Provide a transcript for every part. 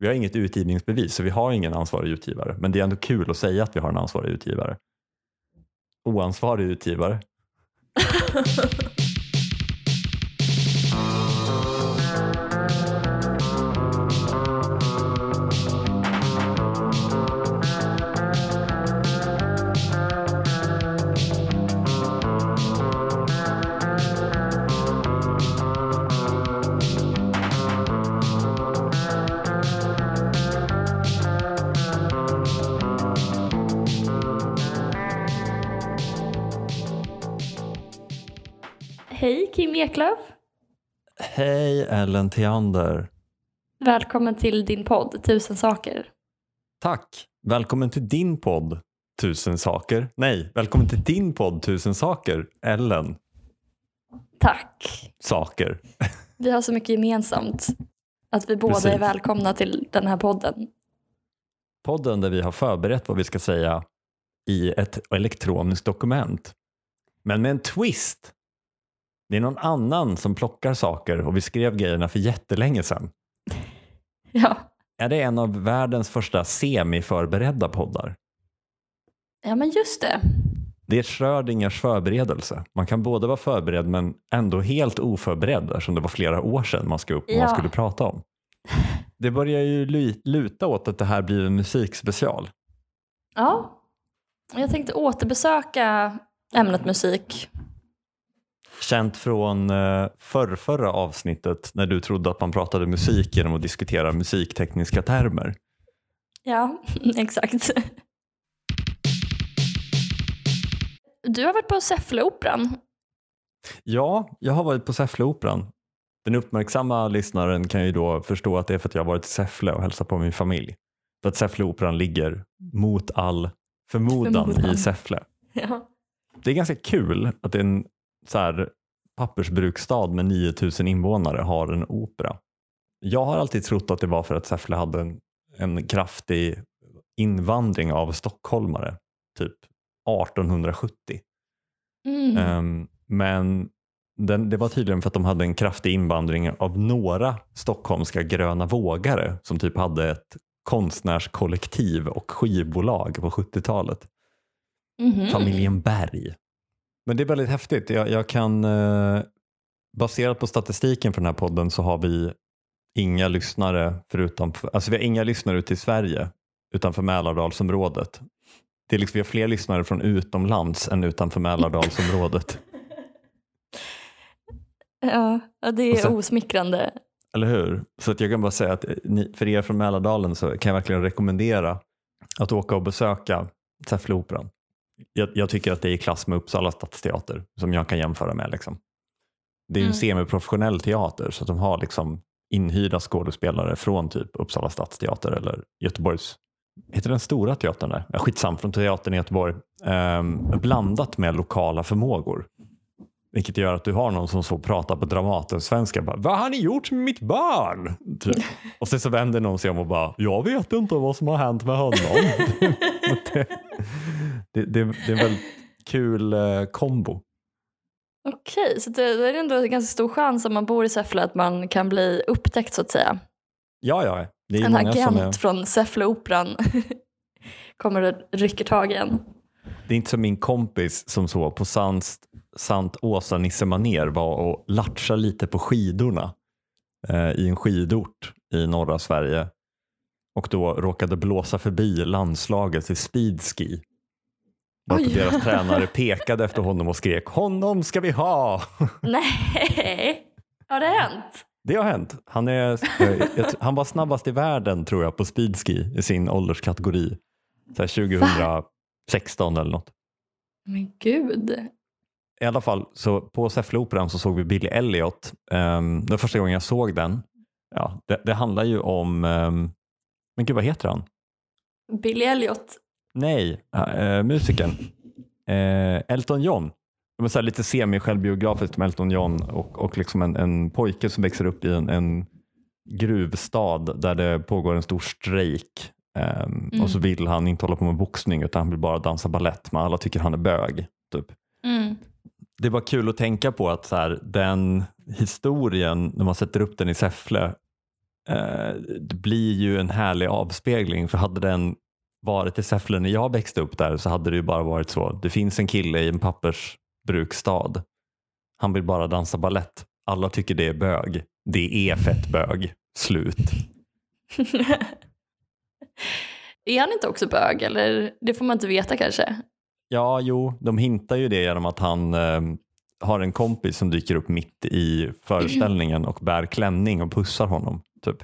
Vi har inget utgivningsbevis så vi har ingen ansvarig utgivare. Men det är ändå kul att säga att vi har en ansvarig utgivare. Oansvarig utgivare. Eklöf. Hej Ellen Theander. Välkommen till din podd Tusen saker. Tack. Välkommen till din podd Tusen saker. Nej, välkommen till din podd Tusen saker. Ellen. Tack. Saker. Vi har så mycket gemensamt. Att vi båda Precis. är välkomna till den här podden. Podden där vi har förberett vad vi ska säga i ett elektroniskt dokument. Men med en twist. Det är någon annan som plockar saker och vi skrev grejerna för jättelänge sedan. Ja, Är det en av världens första semiförberedda poddar? ja men just det. Det är Schrödingers förberedelse. Man kan både vara förberedd men ändå helt oförberedd eftersom det var flera år sedan man ska upp och Ja. man skulle prata om. Det börjar ju lu- luta åt att det här blir en musikspecial. Ja, jag tänkte återbesöka ämnet musik. Känt från eh, förrförra avsnittet när du trodde att man pratade musik genom att diskutera musiktekniska termer. Ja, exakt. Du har varit på Säffleoperan. Ja, jag har varit på Säffleoperan. Den uppmärksamma lyssnaren kan ju då förstå att det är för att jag har varit i Säffle och hälsat på min familj. För att Säffleoperan ligger mot all förmodan, Förmodan. i Säffle. Ja. Det är ganska kul att en så här, pappersbruksstad med 9000 invånare har en opera. Jag har alltid trott att det var för att Säffle hade en, en kraftig invandring av stockholmare, typ 1870. Mm. Ehm, men den, det var tydligen för att de hade en kraftig invandring av några stockholmska gröna vågare som typ hade ett konstnärskollektiv och skivbolag på 70-talet. Mhm. Familjen Berg. Men det är väldigt häftigt. Jag, jag kan, eh, baserat på statistiken för den här podden så har vi inga lyssnare förutom, alltså vi har inga lyssnare ute i Sverige utanför Mälardalsområdet. Det är liksom, vi har fler lyssnare från utomlands än utanför Mälardalsområdet. Ja, ja, det är så- osmickrande. Eller hur? Så att jag kan bara säga att eh, ni, för er från Mälardalen så kan jag verkligen rekommendera att åka och besöka Säffleoperan. Jag, jag tycker att det är i klass med Uppsala stadsteater som jag kan jämföra med. Liksom. Det är ju en Mm. semiprofessionell teater så de har liksom inhyrda skådespelare från typ Uppsala stadsteater eller Göteborgs Heter den stora teatern där? Skitsam, från teatern i Göteborg. Ehm, blandat med lokala förmågor. Vilket gör att du har någon som så pratar på Dramaten-svenska. bara, Vad har ni gjort med mitt barn? Typ. Och sen så vänder någon sig om och bara, jag vet inte vad som har hänt med honom. det, det, det, det är en väldigt kul eh, kombo. Okej, så det, det är ändå en ganska stor chans om man bor i Säffle att man kan bli upptäckt så att säga. Ja, ja. Det är En agent är, från Säffleoperan kommer och rycker tag i en. Det är inte som min kompis som så på sant, sant Åsa Nisse Manér var och latcha lite på skidorna eh, i en skidort i norra Sverige och då råkade blåsa förbi landslaget i speedski. Varpå Oj. deras tränare pekade efter honom och skrek honom ska vi ha. Nej, har det hänt? Det har hänt. Han, är, eh, han var snabbast i världen tror jag på speedski i sin ålderskategori. Så här 2016 eller något. Men gud. I alla fall, så på Säffleoperan så såg vi Billy Elliot. Um, det var första gången jag såg den. Ja, det, det handlar ju om, ehm, men gud vad heter han? Billy Elliot. Nej, uh, musikern. Eh, Elton John. Så här lite semi-självbiografiskt om Elton John och, och liksom en, en pojke som växer upp i en, en gruvstad där det pågår en stor strejk. Ehm, Mm. Och så vill han inte hålla på med boxning utan han vill bara dansa ballett men alla tycker han är bög. Typ. Mm. Det var kul att tänka på att så här, den historien, när man sätter upp den i Säffle, eh, det blir ju en härlig avspegling för hade den varit i Säffle när jag växte upp där så hade det ju bara varit så. Det finns en kille i en pappersbruksstad. Han vill bara dansa ballett. Alla tycker det är bög. Det är fett bög. Slut. är han inte också bög eller det får man inte veta kanske? Ja, jo, de hintar ju det genom att han eh, har en kompis som dyker upp mitt i föreställningen och bär klänning och pussar honom. Typ.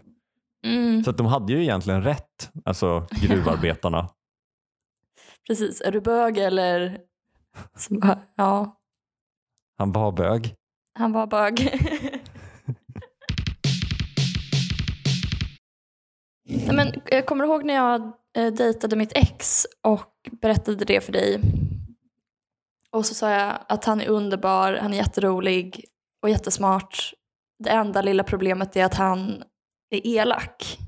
Mm. Så att de hade ju egentligen rätt, alltså gruvarbetarna. Precis, är du bög eller? Bara, ja, Han var bög. han var bög. Nej, men, jag kommer du ihåg när jag eh, dejtade mitt ex och berättade det för dig? Och så sa jag att han är underbar, han är jätterolig och jättesmart. Det enda lilla problemet är att han är elak.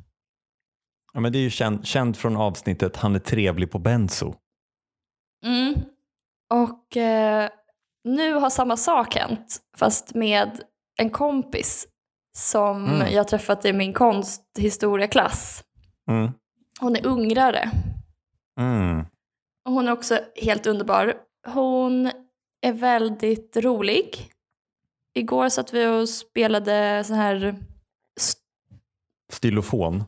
Ja, men det är ju känd, känd från avsnittet Han är trevlig på benzo. Mm. Och eh, nu har samma sak hänt, fast med en kompis som Mm. jag träffat i min konsthistorieklass. Mm. Hon är ungrare Mm. och hon är också helt underbar. Hon är väldigt rolig. Igår satt vi och spelade sån här st- Stylofon.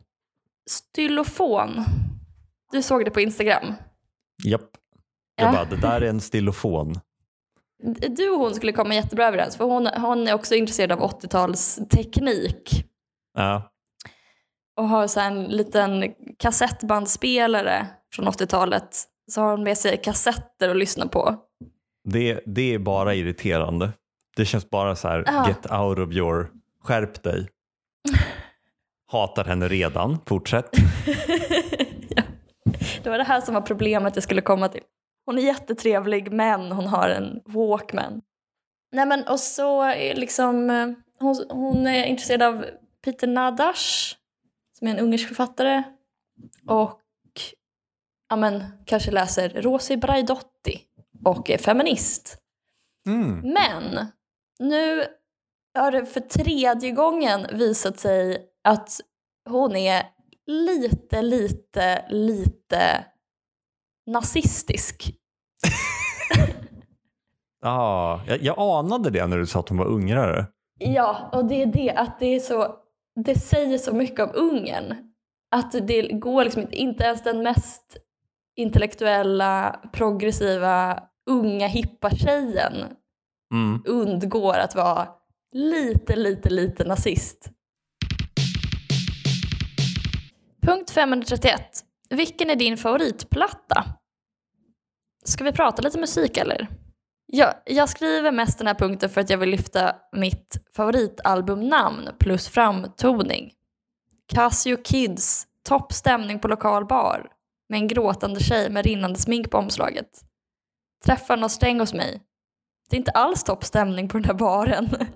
stylofon. Du såg det på Instagram. Japp. Jag Ja. bara, det där är en stylofon. Du och hon skulle komma jättebra överens för hon, hon är också intresserad av 80-talsteknik Ja. och har så en liten kassettbandspelare från 80-talet. Så har hon med sig kassetter att lyssna på. Det, det är bara irriterande. Det känns bara så här, Ja. get out of your, skärp dig. Hatar henne redan, fortsätt. ja. Det var det här som var problemet jag skulle komma till. Hon är jättetrevlig men hon har en walkman. Nej men och så är liksom, eh, hon, hon är intresserad av Peter Nadash som är en ungersk författare. Och ja men, kanske läser Rosi Braidotti och är feminist. Mm. Men nu har det för tredje gången visat sig att hon är lite, lite, lite nazistisk. Ah, jag, jag anade det när du sa att hon var ungrare. Ja, och det är det att det är så, det säger så mycket om Ungern. Att det går liksom inte, inte ens den mest intellektuella, progressiva, unga, hippa tjejen Mm. undgår att vara lite, lite, lite nazist. Punkt 531. Vilken är din favoritplatta? Ska vi prata lite musik eller? Jag, jag skriver mest den här punkten för att jag vill lyfta mitt favoritalbumnamn plus framtoning. Casio Kids, toppstämning på lokal bar med en gråtande tjej med rinnande smink på omslaget. Träffar någon sträng hos mig. Det är inte alls toppstämning på den här baren.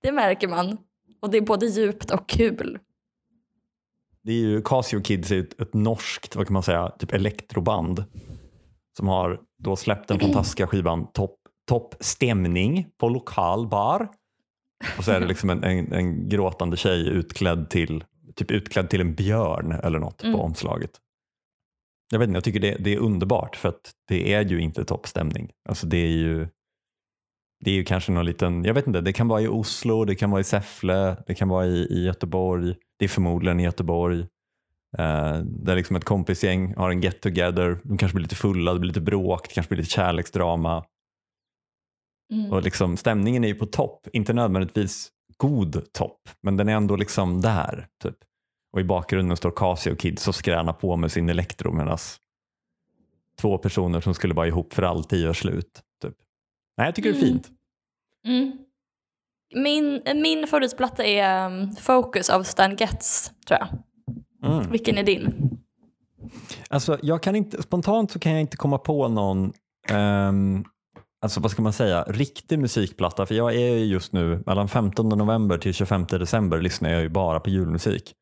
Det märker man. Och det är både djupt och kul. Det är ju Casio Kids ett, ett norskt, vad kan man säga, typ elektroband som har då släppt den fantastiska skivan Topp top stämning på lokal bar. Och så är det liksom en, en, en gråtande tjej utklädd till, typ utklädd till en björn eller något Mm. på omslaget. Jag vet inte, jag tycker det, det är underbart för att det är ju inte toppstämning. Alltså det är ju det är ju kanske någon liten, jag vet inte, det kan vara i Oslo, det kan vara i Säffle, det kan vara i, i Göteborg, det är förmodligen i Göteborg. Eh, där liksom ett kompisgäng har en get together, de kanske blir lite fulla, det blir lite bråk, det kanske blir lite kärleksdrama. Mm. Och liksom, stämningen är ju på topp, inte nödvändigtvis god topp, men den är ändå liksom där. Typ. Och i bakgrunden står Casio Kids och skränar på med sin elektro medan två personer som skulle vara ihop för alltid gör slut. Typ. Nej, jag tycker det är Mm. fint. Mm. Min, min favoritplatta är um, Focus av Stan Getz, tror jag. Mm. Vilken är din? Alltså, jag kan inte, spontant så kan jag inte komma på någon ehm, alltså vad ska man säga, riktig musikplatta. För jag är ju just nu, mellan 15 november till 25 december lyssnar jag ju bara på julmusik.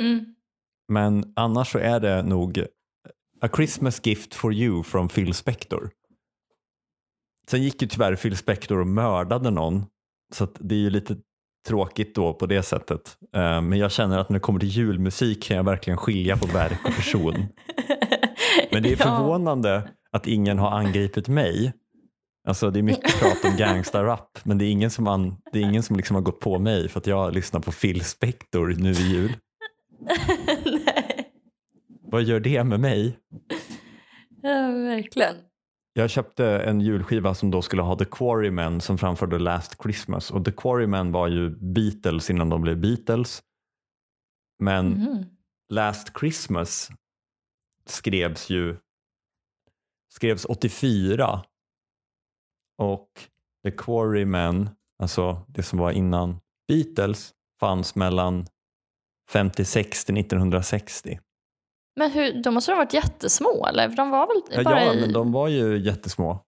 Mm. Men annars så är det nog A Christmas Gift for You från Phil Spector. Sen gick ju tyvärr Phil Spector och mördade någon. Så det är ju lite tråkigt då på det sättet. Eh, men jag känner att när det kommer till julmusik kan jag verkligen skilja på verk och person. Men det är förvånande att ingen har angripit mig. Alltså det är mycket prat om gangsta-rap men det är ingen som, an, det är ingen som liksom har gått på mig för att jag lyssnar på Phil Spector nu i jul. Nej. Vad gör det med mig? Ja, verkligen. Jag köpte en julskiva som då skulle ha The Quarrymen som framförde Last Christmas och The Quarrymen var ju Beatles innan de blev Beatles. Men Mhm. Last Christmas skrevs ju skrevs 84 och The Quarrymen, alltså det som var innan Beatles, fanns mellan 56 till 1960. Men hur, de måste ha varit jättesmå eller? För de var väl bara ja i... men de var ju jättesmå.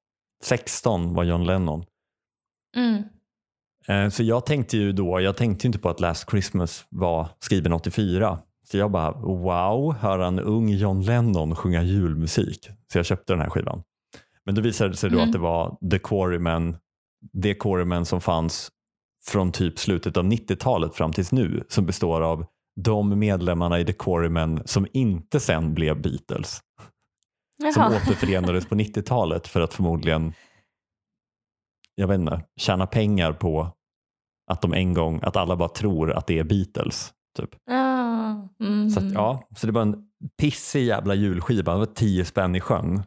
16 var John Lennon. Mm. Eh, Så jag tänkte ju då, jag tänkte inte på att Last Christmas var skriven 84. Så jag bara, wow, höra en ung John Lennon sjunga julmusik. Så jag köpte den här skivan. Men då visade det sig då Mm. att det var The Quarrymen, det Quarrymen som fanns från typ slutet av 90-talet fram tills nu som består av de medlemmarna i The Quarrymen som inte sen blev Beatles. Som Jaha. återförenades på 90-talet för att förmodligen, jag vet inte, tjäna pengar på att de en gång, att alla bara tror att det är Beatles. Typ. Ah, mm. Så, att, ja, så det var en pissig jävla julskiva, det var tio spänn i sjön.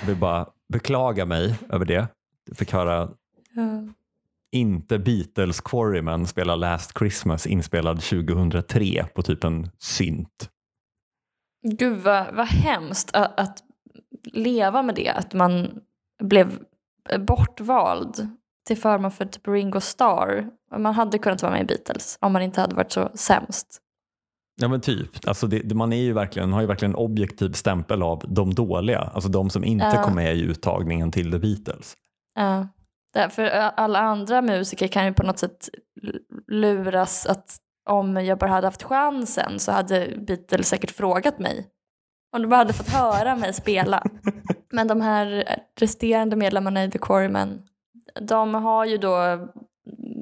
Jag vill bara beklaga mig över det. Jag fick höra Ja. Inte Beatles Quarrymen spela Last Christmas inspelad 2003 på typ en synt. Gud vad, vad hemskt att, att leva med det. Att man blev bortvald till förmån för typ Ringo Starr. Man hade kunnat vara med i Beatles om man inte hade varit så sämst. Ja men typ, alltså det, man är ju verkligen, har ju verkligen en objektiv stämpel av de dåliga, alltså de som inte Ja. kom med i uttagningen till The Beatles. Ja. Därför alla andra musiker kan ju på något sätt luras att om jag bara hade haft chansen så hade Beatles säkert frågat mig. Om de bara hade fått höra mig spela. Men de här resterande medlemmarna i The Quarrymen, de har ju då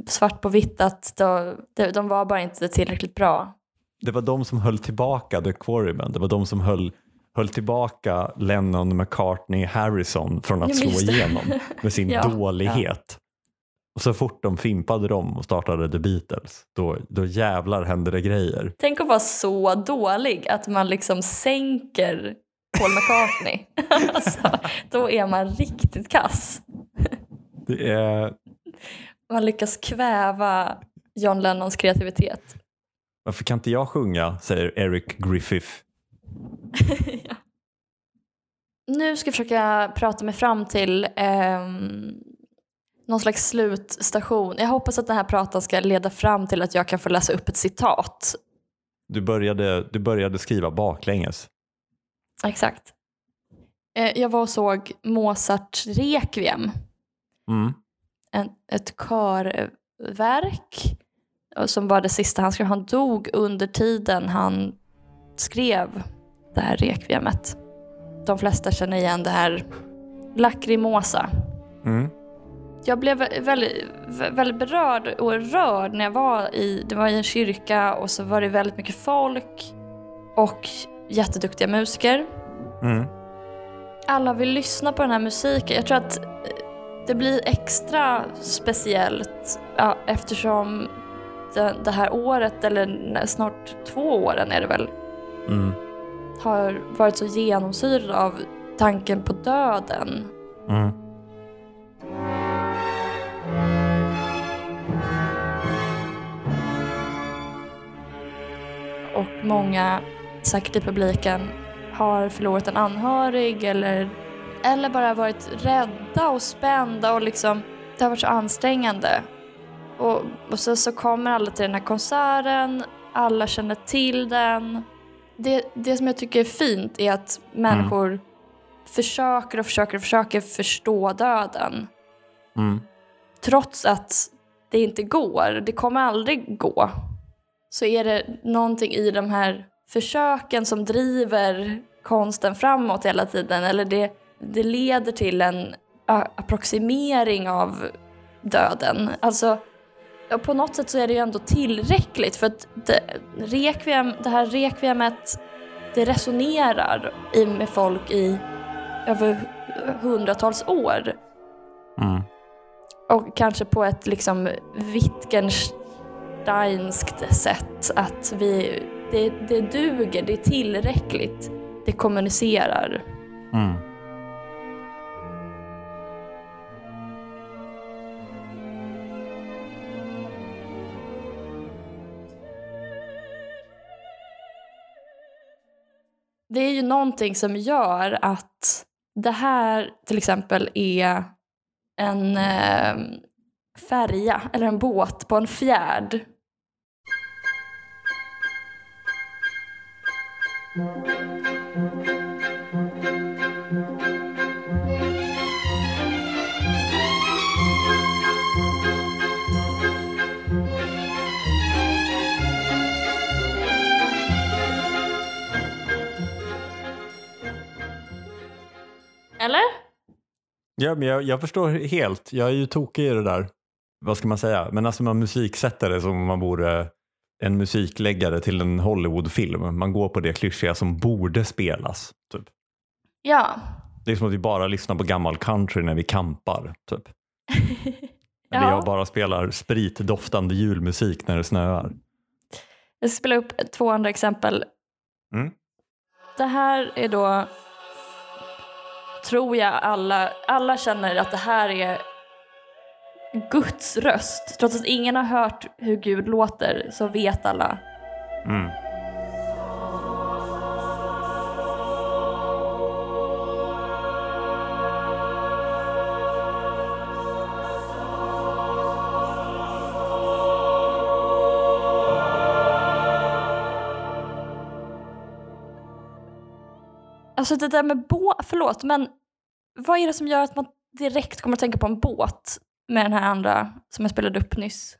svart på vitt att de, de var bara inte tillräckligt bra. Det var de som höll tillbaka The Quarrymen, det var de som höll, höll tillbaka Lennon, McCartney, Harrison från att slå igenom med sin Ja, dålighet. Och så fort de fimpade dem och startade The Beatles, då, då jävlar hände det grejer. Tänk att vara så dålig att man liksom sänker Paul McCartney. alltså, då är man riktigt kass. Det är, Man lyckas kväva John Lennons kreativitet. varför kan inte jag sjunga, säger Eric Griffith. ja. Nu ska jag försöka prata mig fram till ehm, någon slags slutstation. Jag hoppas att den här pratan ska leda fram till att jag kan få läsa upp ett citat. Du började, du började skriva baklänges. Exakt. Eh, jag var och såg Mozart Requiem. Mm. en, ett körverk eh, som var det sista han skrev. Han dog under tiden han skrev det här rekviemet. De flesta känner igen det här Lacrimosa. Mm. Jag blev väldigt, väldigt berörd och rörd när jag var i, det var i en kyrka och så var det väldigt mycket folk och jätteduktiga musiker Mm. alla vill lyssna på den här musiken. Jag tror att eh, det blir extra speciellt ja, eftersom det, det här året, eller snart två åren är det väl, Mm. Har varit så genomsyrad av tanken på döden. Mm. Och många, säkert i publiken, har förlorat en anhörig eller, eller bara varit rädda och spända och liksom, det har varit så ansträngande. Och, och så, så kommer alla till den här konserten, alla känner till den. Det, det som jag tycker är fint är att människor försöker och försöker och försöker förstå döden. Mm. Trots att det inte går, det kommer aldrig gå, så är det någonting i de här försöken som driver konsten framåt hela tiden. Eller det, det leder till en approximering av döden. Alltså, och på något sätt så är det ju ändå tillräckligt för att det, requiem, det här requiemet det resonerar i, med folk i över hundratals år. Mm. Och kanske på ett liksom Wittgensteinskt sätt att vi, det, det duger, det är tillräckligt, det kommunicerar. Mm. Det är ju någonting som gör att det här till exempel är en eh, färja eller en båt på en fjärd. Mm. Ja, men jag, jag förstår helt. Jag är ju tokig i det där. Vad ska man säga? Men alltså man musiksätter det som om man vore en musikläggare till en Hollywoodfilm. Man går på det klyschiga som borde spelas. Typ. Ja. Det är som att vi bara lyssnar på gammal country när vi kampar. Typ. Eller jag bara spelar spritdoftande julmusik när det snöar. Jag ska spela upp två andra exempel. Mm. Det här är då, tror jag alla, alla känner att det här är Guds röst. Trots att ingen har hört hur Gud låter så vet alla. Mm. Alltså det där med båt, förlåt men vad är det som gör att man direkt kommer att tänka på en båt med den här andra som jag spelade upp nyss?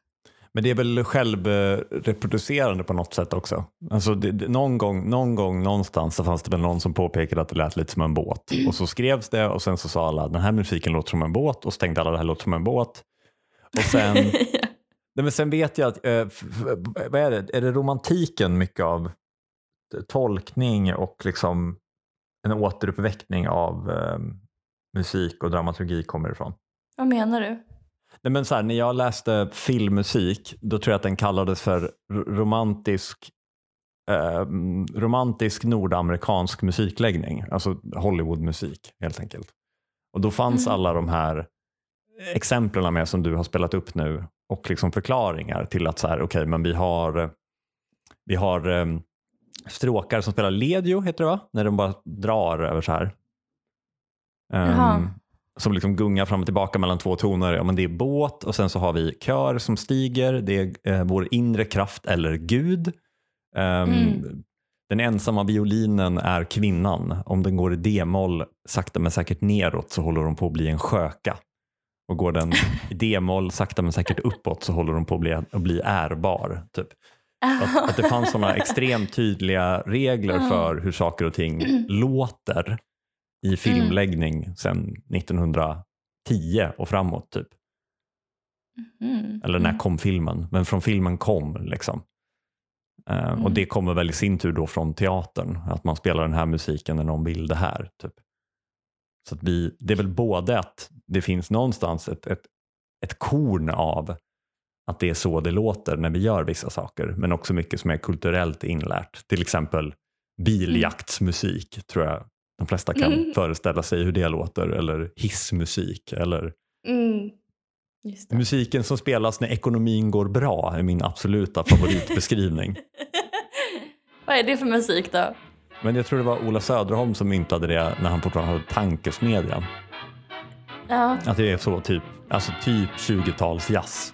Men det är väl självreproducerande på något sätt också. Alltså det, någon, gång, någon gång någonstans så fanns det väl någon som påpekade att det lät lite som en båt. Och så skrevs det och sen så sa alla den här musiken låter som en båt och så tänkte alla det här låter som en båt. Och sen, nej men sen vet jag att, eh, vad är det, är det romantiken mycket av tolkning och liksom en återuppväckning av eh, musik och dramaturgi kommer ifrån? Vad menar du? Nej, men så här, när jag läste filmmusik, då tror jag att den kallades för romantisk eh, romantisk nordamerikansk musikläggning, alltså Hollywoodmusik helt enkelt. Och då fanns Mm. alla de här exemplen med som du har spelat upp nu och liksom förklaringar till att så här, okej, men vi har, vi har eh, stråkar som spelar ledio, heter det va? När de bara drar över så här. Ehm, som liksom gungar fram och tillbaka mellan två toner. Ja, men det är båt och sen så har vi kör som stiger. Det är eh, vår inre kraft eller Gud. Ehm, Mm. Den ensamma violinen är kvinnan. Om den går i d-moll sakta men säkert neråt så håller de på att bli en sköka. Och går den i d-moll sakta men säkert uppåt så håller de på att bli, att bli ärbar. Typ. Att, att det fanns sådana extremt tydliga regler Mm. för hur saker och ting låter i filmläggning sedan 1910 och framåt. typ. Mm. Eller när Mm. kom filmen? Men från filmen kom. liksom. Eh, Och Mm. det kommer väl i sin tur då från teatern. Att man spelar den här musiken när någon vill det här. Typ. Så att vi, det är väl både att det finns någonstans ett, ett, ett korn av att det är så det låter när vi gör vissa saker. Men också mycket som är kulturellt inlärt. Till exempel biljaktsmusik tror jag de flesta kan Mm. föreställa sig hur det låter. Eller hissmusik. Eller Mm. Musiken som spelas när ekonomin går bra är min absoluta favoritbeskrivning. Vad är det för musik då? Men jag tror det var Ola Söderholm som myntade det när han fortfarande hade tankesmedjan. Ja, Att det är så typ, alltså typ 20-tals jazz.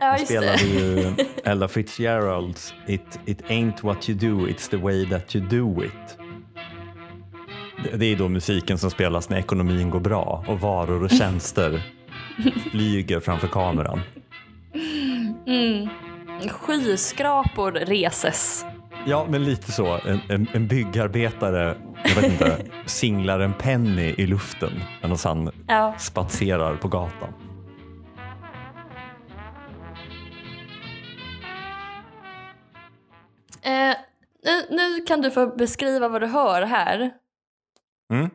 Ja spelade ju Ella Fitzgeralds It, it ain't what you do, it's the way that you do it. Det- Det är då musiken som spelas när ekonomin går bra och varor och tjänster flyger framför kameran. Mm. Skyskrapor reses. Ja, men lite så. En, en, en byggarbetare, jag vet inte, singlar en penny i luften medan han Ja. spatserar på gatan. Kan du få beskriva vad du hör här. Mm.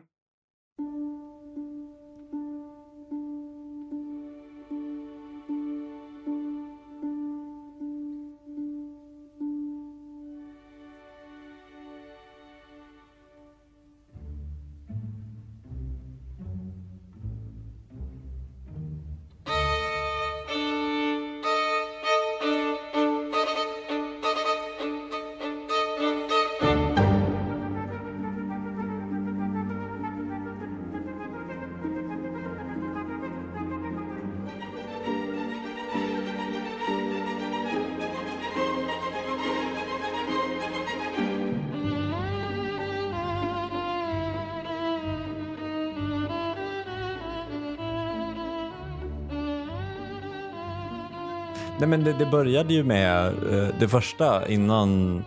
Nej, men det, det började ju med eh, det första innan,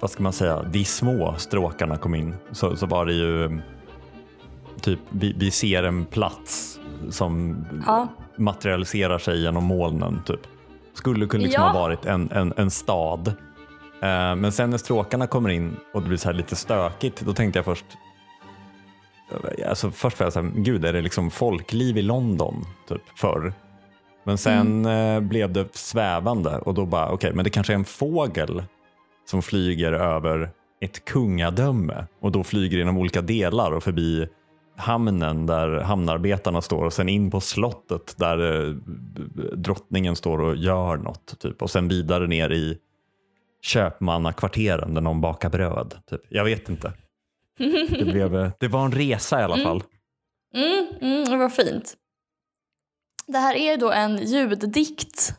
vad ska man säga, de små stråkarna kom in. Så, så var det ju typ, vi, vi ser en plats som Ja. materialiserar sig genom molnen. Typ. Skulle kunna liksom Ja. ha varit en, en, en stad. Eh, men sen när stråkarna kommer in och det blir så lite stökigt, då tänkte jag först Alltså först var jag så här, gud är det liksom folkliv i London typ förr? Men sen eh, blev det svävande och då bara, okej, men det kanske är en fågel som flyger över ett kungadöme och då flyger genom olika delar och förbi hamnen där hamnarbetarna står och sen in på slottet där eh, drottningen står och gör något typ och sen vidare ner i köpmannakvarteren där någon bakar bröd. Typ. Jag vet inte. Det, blev, eh, det var en resa i alla fall. Mm, mm, det var fint. Det här är då en ljuddikt.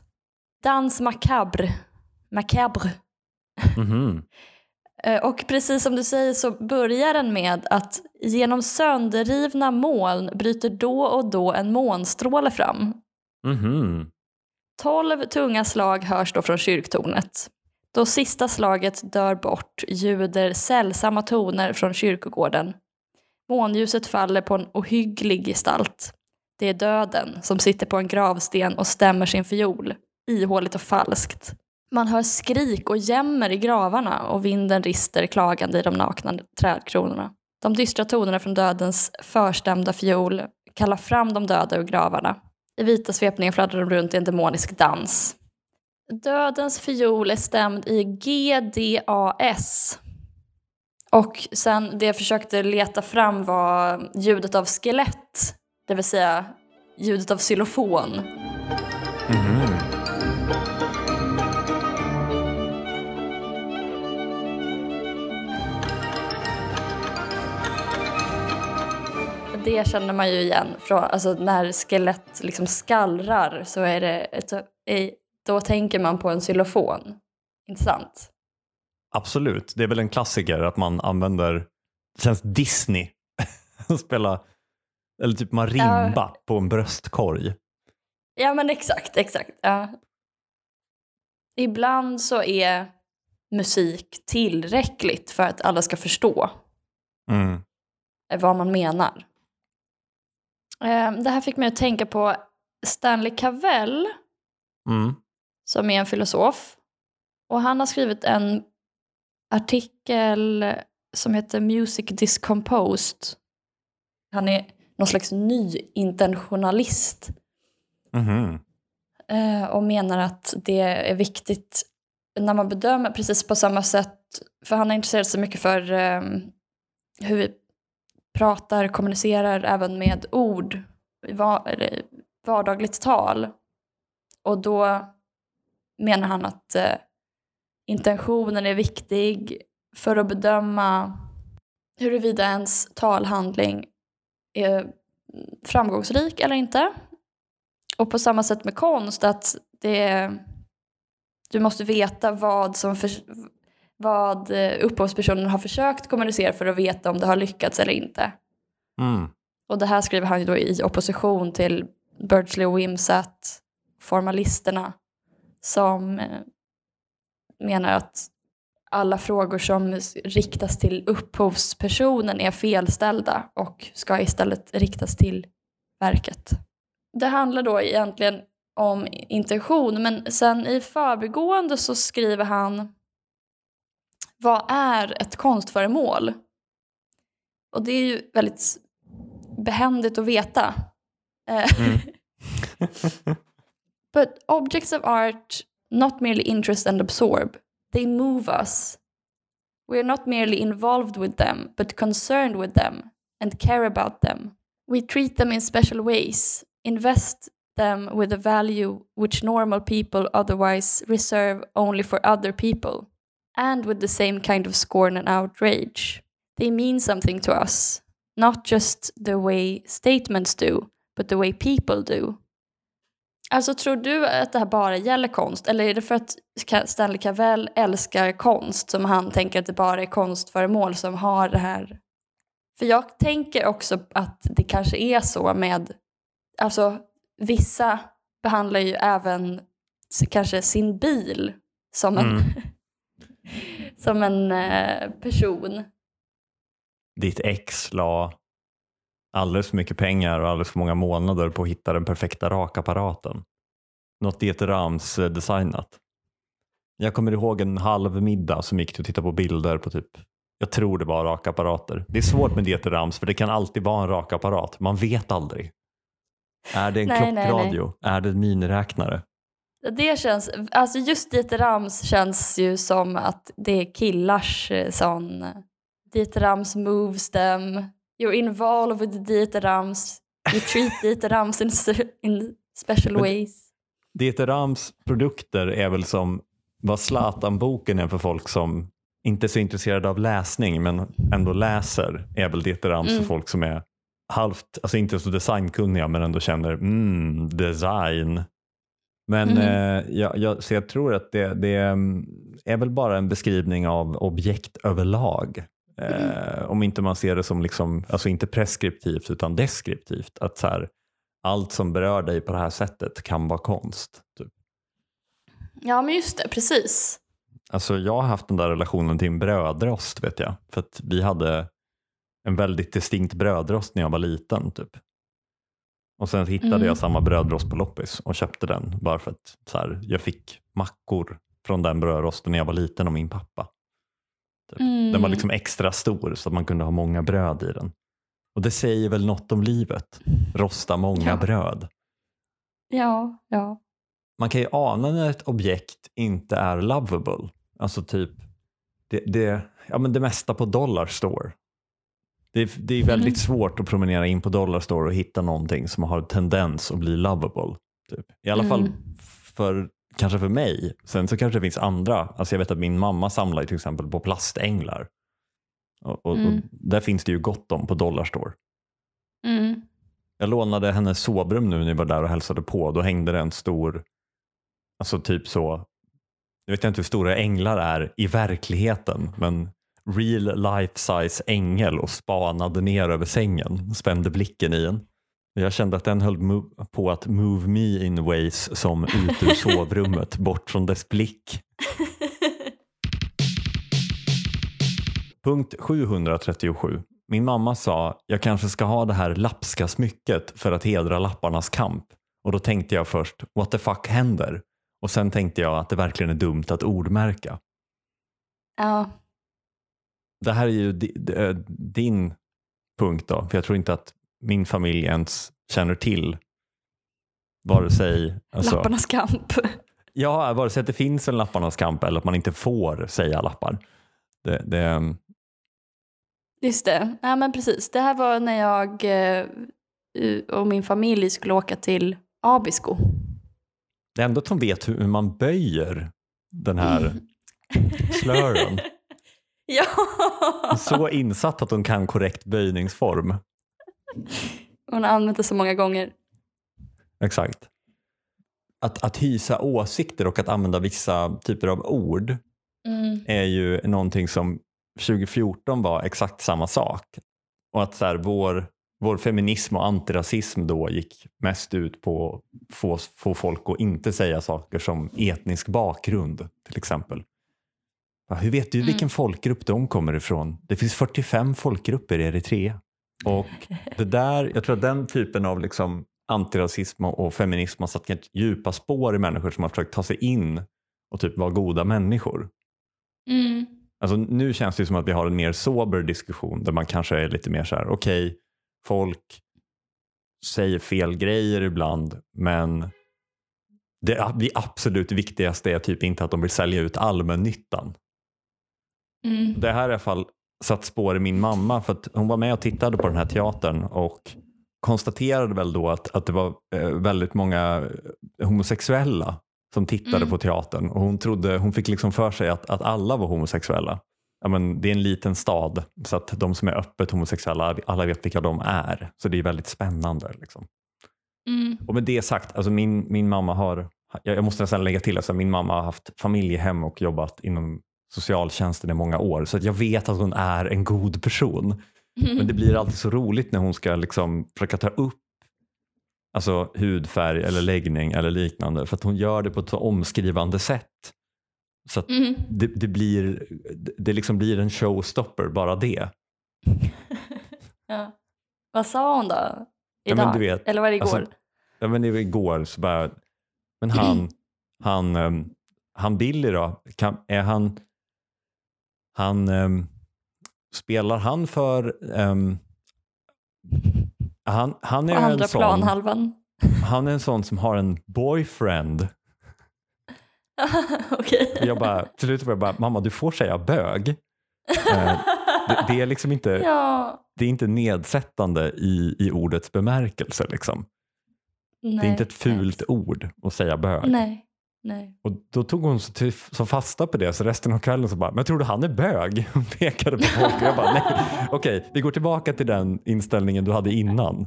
Dans macabre. Macabre. Mhm. Eh, Och precis som du säger så börjar den med att genom sönderrivna moln bryter då och då en månstråle fram. Mhm. Tolv tunga slag hörs då från kyrktornet. Då sista slaget dör bort ljuder sällsamma toner från kyrkogården. Månljuset faller på en ohygglig gestalt. Det är döden som sitter på en gravsten och stämmer sin fiol, ihåligt och falskt. Man hör skrik och jämmer i gravarna och vinden rister klagande i de nakna trädkronorna. De dystra tonerna från dödens förstämda fiol kallar fram de döda ur gravarna. I vita svepningar fladdrar de runt i en demonisk dans. Dödens fiol är stämd i GDAS. Och sen det jag försökte leta fram var ljudet av skelett, det vill säga ljudet av xylofon. Mhm. Det känner man ju igen. Från, alltså när skelett liksom skallrar så är det ett, då tänker man på en xylofon. Intressant. Absolut, det är väl en klassiker att man använder, det känns Disney, att spela, eller typ marimba på en bröstkorg. Ja men exakt, exakt. Ja. Ibland så är musik tillräckligt för att alla ska förstå Mm. vad man menar. Eh, Det här fick mig att tänka på Stanley Cavell Mm. som är en filosof. Och han har skrivit en artikel som heter Music Discomposed. Han är någon slags ny-intentionalist Mhm. eh, och menar att det är viktigt när man bedömer, precis på samma sätt, för han har intresserat sig mycket för eh, hur vi pratar, kommunicerar även med ord, i vardagligt tal. Och då menar han att eh, intentionen är viktig för att bedöma huruvida ens talhandling är framgångsrik eller inte. Och på samma sätt med konst, att det, du måste veta vad, som för, vad eh, upphovspersonen har försökt kommunicera för att veta om det har lyckats eller inte. Mm. Och det här skriver han ju då i opposition till Birdsley och Wimsatt, formalisterna, som eh, menar att alla frågor som riktas till upphovspersonen är felställda och ska istället riktas till verket. Det handlar då egentligen om intention, men sen i förbigående så skriver han vad är ett konstföremål? Och det är ju väldigt behändigt att veta. Eh, Mm. But objects of art not merely interest and absorb, they move us. We are not merely involved with them, but concerned with them and care about them. We treat them in special ways, invest them with a value which normal people otherwise reserve only for other people, and with the same kind of scorn and outrage. They mean something to us, not just the way statements do, but the way people do. Alltså tror du att det här bara gäller konst eller är det för att Stanley Cavell älskar konst som han tänker att det bara är konstföremål som har det här? För jag tänker också att det kanske är så med, alltså vissa behandlar ju även kanske sin bil som en, Mm. som en eh, person. Ditt ex la alldeles för mycket pengar och alldeles för många månader på att hitta den perfekta rakapparaten. Något Dieter Rams designat. Jag kommer ihåg en halv middag som gick till att titta på bilder på typ, jag tror det var rakapparater. Det är svårt med Dieter Rams för det kan alltid vara en rakapparat. Man vet aldrig. Är det en Nej, nej, nej. klockradio? Är det en miniräknare? Det känns, alltså just Dieter Rams känns ju som att det är killars eh, sån, eh, Dieter Rams moves them, you're involved Dieter Rams, you treat Dieter Rams in, in special Men- ways. Dieter Rams produkter är väl som vad Zlatan-boken är för folk som inte är så intresserade av läsning men ändå läser är väl Dieter Rams Mm. för folk som är halvt, alltså inte så designkunniga men ändå känner mm, design. Men Mhm. eh, jag, jag, så jag tror att det, det mm, är väl bara en beskrivning av objekt överlag. Eh, om inte man ser det som, liksom, alltså inte preskriptivt utan deskriptivt. Att så här, allt som berör dig på det här sättet kan vara konst. Typ. Ja men just det, precis. Alltså jag har haft den där relationen till en brödrost vet jag. För att vi hade en väldigt distinkt brödrost när jag var liten. Typ. Och sen hittade Mm. jag samma brödrost på loppis och köpte den bara för att så här, jag fick mackor från den brödrosten när jag var liten av min pappa. Typ. Mm. Den var liksom extra stor så att man kunde ha många bröd i den. Och det säger väl något om livet. Rosta många Ja. bröd. Ja, ja. man kan ju ana när ett objekt inte är lovable. Alltså typ det, det, ja, men det mesta på Dollarstore. Det, är- det är väldigt Mm. svårt att promenera in på Dollarstore och hitta någonting som har tendens att bli lovable. Typ. I alla fall Mm. för, kanske för mig. Sen så kanske det finns andra. Alltså jag vet att min mamma samlar till exempel på plastänglar. Och, och, och Mm. där finns det ju gott om på Dollarstore. Mm. Jag lånade hennes sovrum nu när jag var där och hälsade på. Då hängde det en stor, alltså typ så, jag vet inte hur stora änglar är i verkligheten, men real life size ängel och spanade ner över sängen, spände blicken i en. Jag kände att den höll på att move me in ways som ut ur sovrummet, bort från dess blick. Punkt 737. Min mamma sa, jag kanske ska ha det här lapska smycket för att hedra lapparnas kamp. Och då tänkte jag först, what the fuck händer? Och sen tänkte jag att det verkligen är dumt att ordmärka. ja. Det här är ju eh, din punkt då, för jag tror inte att min familj ens känner till vare sig, alltså, Lapparnas kamp. ja, vare sig att det finns en lapparnas kamp eller att man inte får säga lappar. Det, det, Just det. Ja, men precis. Det här var när jag eh, och min familj skulle åka till Abisko. det är ändå att de vet hur man böjer den här slören. ja! Så insatt att de kan korrekt böjningsform. Hon har använt det så många gånger. Exakt. Att, att hysa åsikter och att använda vissa typer av ord Mm. är ju någonting som 2014 var exakt samma sak. Och att så här, vår, vår feminism och antirasism då gick mest ut på att få, få folk att inte säga saker som etnisk bakgrund till exempel. Hur vet du Mm. vilken folkgrupp de kommer ifrån? Det finns 45 folkgrupper i Eritrea. Och det där, jag tror att den typen av liksom antirasism och feminism har satt djupa spår i människor som har försökt ta sig in och typ vara goda människor. Mm. Alltså, nu känns det som att vi har en mer sober diskussion där man kanske är lite mer så här, okej, okay, folk säger fel grejer ibland, men det, det absolut viktigaste är typ inte att de vill sälja ut allmännyttan. Mm. Det här har i alla fall satt spår i min mamma för att hon var med och tittade på den här teatern och konstaterade väl då att, att det var eh, väldigt många homosexuella som tittade mm. på teatern och hon, trodde, hon fick liksom för sig att, att alla var homosexuella. Ja, men det är en liten stad så att de som är öppet homosexuella, alla vet vilka de är. Så det är väldigt spännande. Liksom. Mm. Och med det sagt, alltså min, min mamma har, jag måste nästan lägga till, alltså min mamma har haft familjehem och jobbat inom socialtjänsten i många år så att jag vet att hon är en god person. Men det blir alltid så roligt när hon ska liksom försöka ta upp alltså hudfärg eller läggning eller liknande för att hon gör det på ett så omskrivande sätt. Så mm. det, det, blir, det liksom blir en showstopper bara det. ja. Vad sa hon då? Idag? Ja, vet, eller var det igår? Alltså, ja men det var igår så bara, men han, han, um, han Billy då, kan, är han, han um, spelar han för um, han, han är andra en sån, planhalvan. Han är en sån som har en boyfriend. okay. Jag bara, till slut var jag bara, mamma du får säga bög. uh, det, det, är liksom inte, ja. det är inte nedsättande i, i ordets bemärkelse. Liksom. Nej, det är inte ett fult nej. ord att säga bög. Nej. Nej. Och då tog hon så, till, så fasta på det så resten av kvällen så bara, men tror du han är bög? Hon pekade på folk och jag bara, nej, okej, vi går tillbaka till den inställningen du hade innan.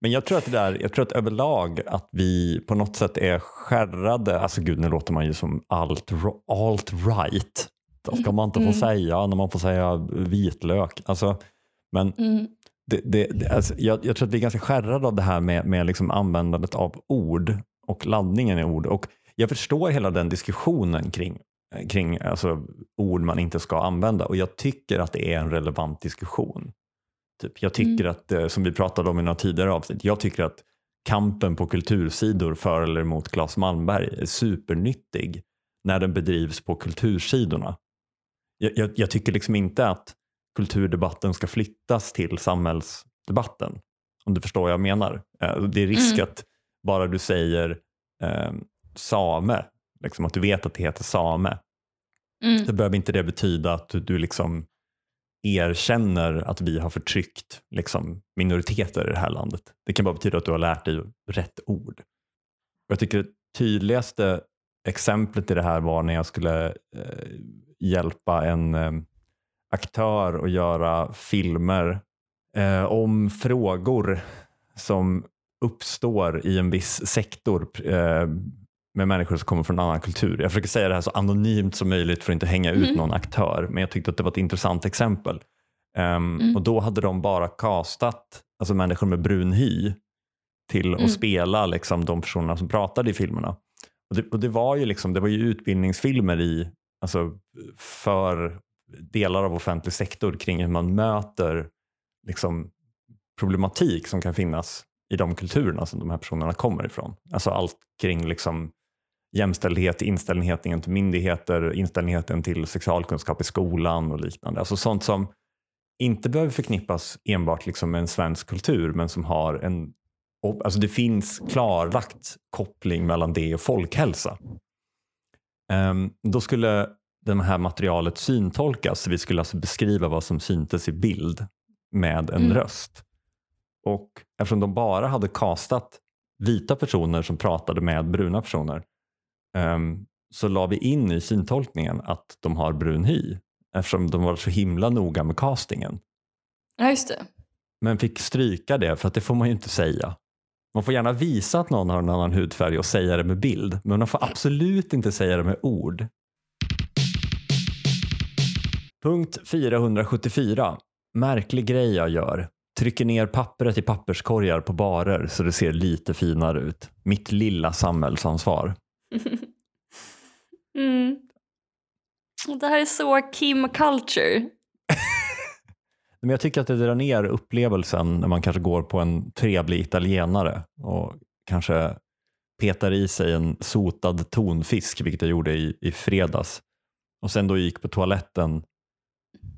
Men jag tror att det där, jag tror att överlag att vi på något sätt är skärrade, alltså gud nu låter man ju som alt, alt right. Det ska man inte få mm. säga när man får säga vitlök. Alltså, men mm. det, det, alltså, jag, jag, tror att vi är ganska skärrade av det här med, med liksom användandet av ord och laddningen i ord. Och jag förstår hela den diskussionen kring, kring alltså, ord man inte ska använda och jag tycker att det är en relevant diskussion. Typ, jag tycker mm. att, eh, som vi pratade om i några tidigare avsnitt, jag tycker att kampen på kultursidor för eller emot Claes Malmberg är supernyttig när den bedrivs på kultursidorna. Jag, jag, jag, tycker liksom inte att kulturdebatten ska flyttas till samhällsdebatten. Om du förstår vad jag menar. Eh, det är risk mm. att bara du säger eh, same, liksom att du vet att det heter same, mm. så behöver inte det betyda att du, du liksom erkänner att vi har förtryckt liksom, minoriteter i det här landet. Det kan bara betyda att du har lärt dig rätt ord. Jag tycker det tydligaste exemplet i det här var när jag skulle eh, hjälpa en eh, aktör att göra filmer eh, om frågor som uppstår i en viss sektor eh, med människor som kommer från en annan kultur. Jag försöker säga det här så anonymt som möjligt för att inte hänga ut mm. någon aktör, men jag tyckte att det var ett intressant exempel. Um, mm. Och Då hade de bara castat alltså människor med brun hy till mm. att spela liksom, de personerna som pratade i filmerna. Och det, och det, var ju liksom, det var ju utbildningsfilmer i, alltså, för delar av offentlig sektor kring hur man möter liksom, problematik som kan finnas i de kulturerna som de här personerna kommer ifrån. Alltså allt kring liksom jämställdhet, inställningen till myndigheter, inställningen till sexualkunskap i skolan och liknande. Alltså sånt som inte behöver förknippas enbart liksom med en svensk kultur men som har en Alltså det finns klarlagt koppling mellan det och folkhälsa. Um, då skulle det här materialet syntolkas. Vi skulle alltså beskriva vad som syntes i bild med en mm. röst. Och eftersom de bara hade kastat vita personer som pratade med bruna personer um, så la vi in i syntolkningen att de har brun hy eftersom de var så himla noga med castingen. Ja, just det. Men fick stryka det för att det får man ju inte säga. Man får gärna visa att någon har en annan hudfärg och säga det med bild, men man får absolut inte säga det med ord. Punkt 474. Märklig grej jag gör. Trycker ner pappret i papperskorgar på barer så det ser lite finare ut. Mitt lilla samhällsansvar. Mm. Det här är så Kim Culture. Men jag tycker att det drar ner upplevelsen när man kanske går på en trevlig italienare och kanske petar i sig en sotad tonfisk, vilket jag gjorde i, i fredags. Och sen då gick på toaletten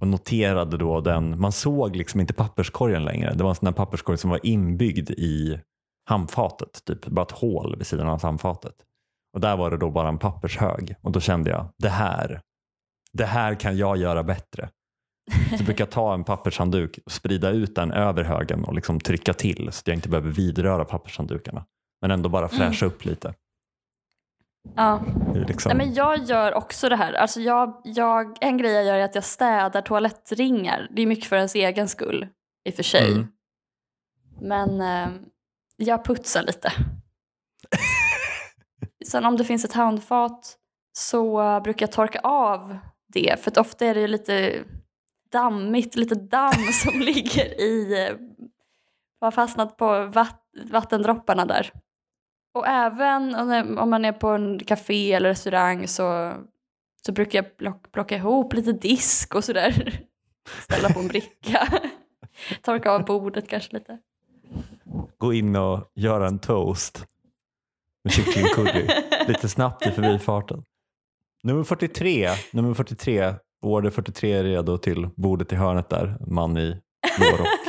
och noterade då den. Man såg liksom inte papperskorgen längre. Det var en sån där papperskorg som var inbyggd i handfatet, typ bara ett hål vid sidan av handfatet. Och där var det då bara en pappershög och då kände jag det här, det här kan jag göra bättre. Så brukar jag ta en pappershandduk och sprida ut den över högen och liksom trycka till så att jag inte behöver vidröra pappershanddukarna. Men ändå bara fräscha mm. upp lite. Ja. Liksom... Nej, men jag gör också det här. Alltså jag, jag, en grej jag gör är att jag städar toalettringar. Det är mycket för ens egen skull i och för sig. Mm. Men eh, jag putsar lite. Sen om det finns ett handfat så brukar jag torka av det. För ofta är det lite dammigt, lite damm som ligger i, eh, har fastnat på vatt, vattendropparna där. Och även om man är på en café eller restaurang så, så brukar jag plock, plocka ihop lite disk och sådär. Ställa på en bricka. Torka av bordet kanske lite. Gå in och göra en toast med kycklingcurry. lite snabbt i förbifarten. Nummer 43, nummer 43, order 43 är redo till bordet i hörnet där, man i blå rock.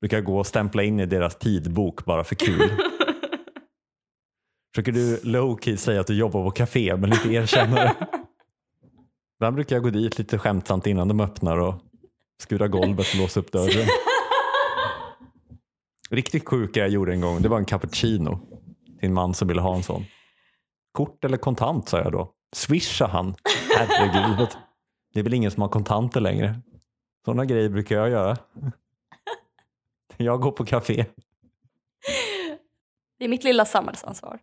Brukar gå och stämpla in i deras tidbok bara för kul. Försöker du lowkey säga att du jobbar på café men inte erkänna det? Ibland brukar jag gå dit lite skämtsamt innan de öppnar och skura golvet och låsa upp dörren. Riktigt sjuk jag gjorde en gång, det var en cappuccino till en man som ville ha en sån. Kort eller kontant sa jag då. Swisha han. Herregud. Det är väl ingen som har kontanter längre. Sådana grejer brukar jag göra. Jag går på café. Det är mitt lilla samhällsansvar.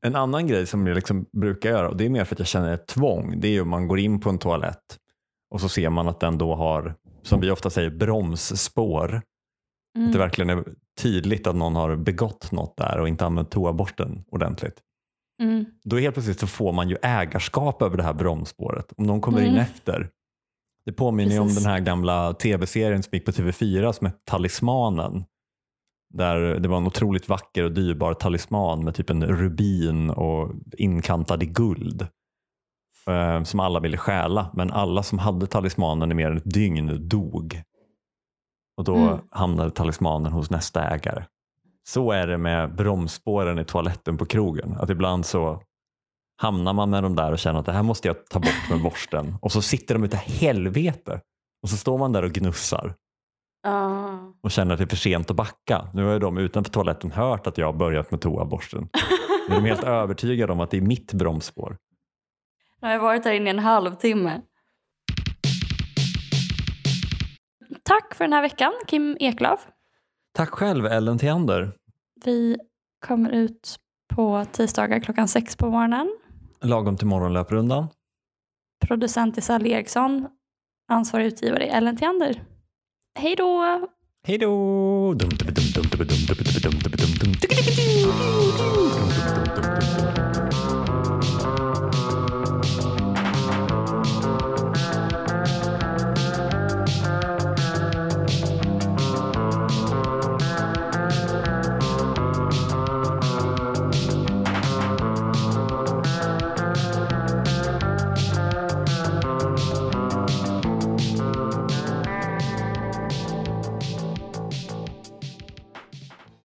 En annan grej som jag liksom brukar göra, och det är mer för att jag känner ett tvång, det är ju om man går in på en toalett och så ser man att den då har, som vi ofta säger, bromsspår. Mm. Att det mm. verkligen är tydligt att någon har begått något där och inte använt toaborsten ordentligt. Mm. Då helt plötsligt så får man ju ägarskap över det här bromsspåret. Om någon kommer mm. in efter det påminner ju om den här gamla tv-serien som gick på TV4 som hette Talismanen. Där det var en otroligt vacker och dyrbar talisman med typ en rubin och inkantad i guld. Eh, som alla ville stjäla, men alla som hade talismanen i mer än ett dygn dog. Och då mm. hamnade talismanen hos nästa ägare. Så är det med bromsspåren i toaletten på krogen. Att ibland så hamnar man med de där och känner att det här måste jag ta bort med borsten och så sitter de ute helvete och så står man där och gnussar uh. och känner att det är för sent att backa. Nu har ju de utanför toaletten hört att jag har börjat med toaborsten. Nu är de helt övertygade om att det är mitt bromsspår. Nu har jag varit där inne i en halvtimme. Tack för den här veckan, Kim Eklöf. Tack själv, Ellen Theander. Vi kommer ut på tisdagar klockan sex på morgonen. Lagom till morgonlöprundan. Producent är Sally Eriksson. Ansvarig utgivare Ellen Theander. Hej då! Hej då!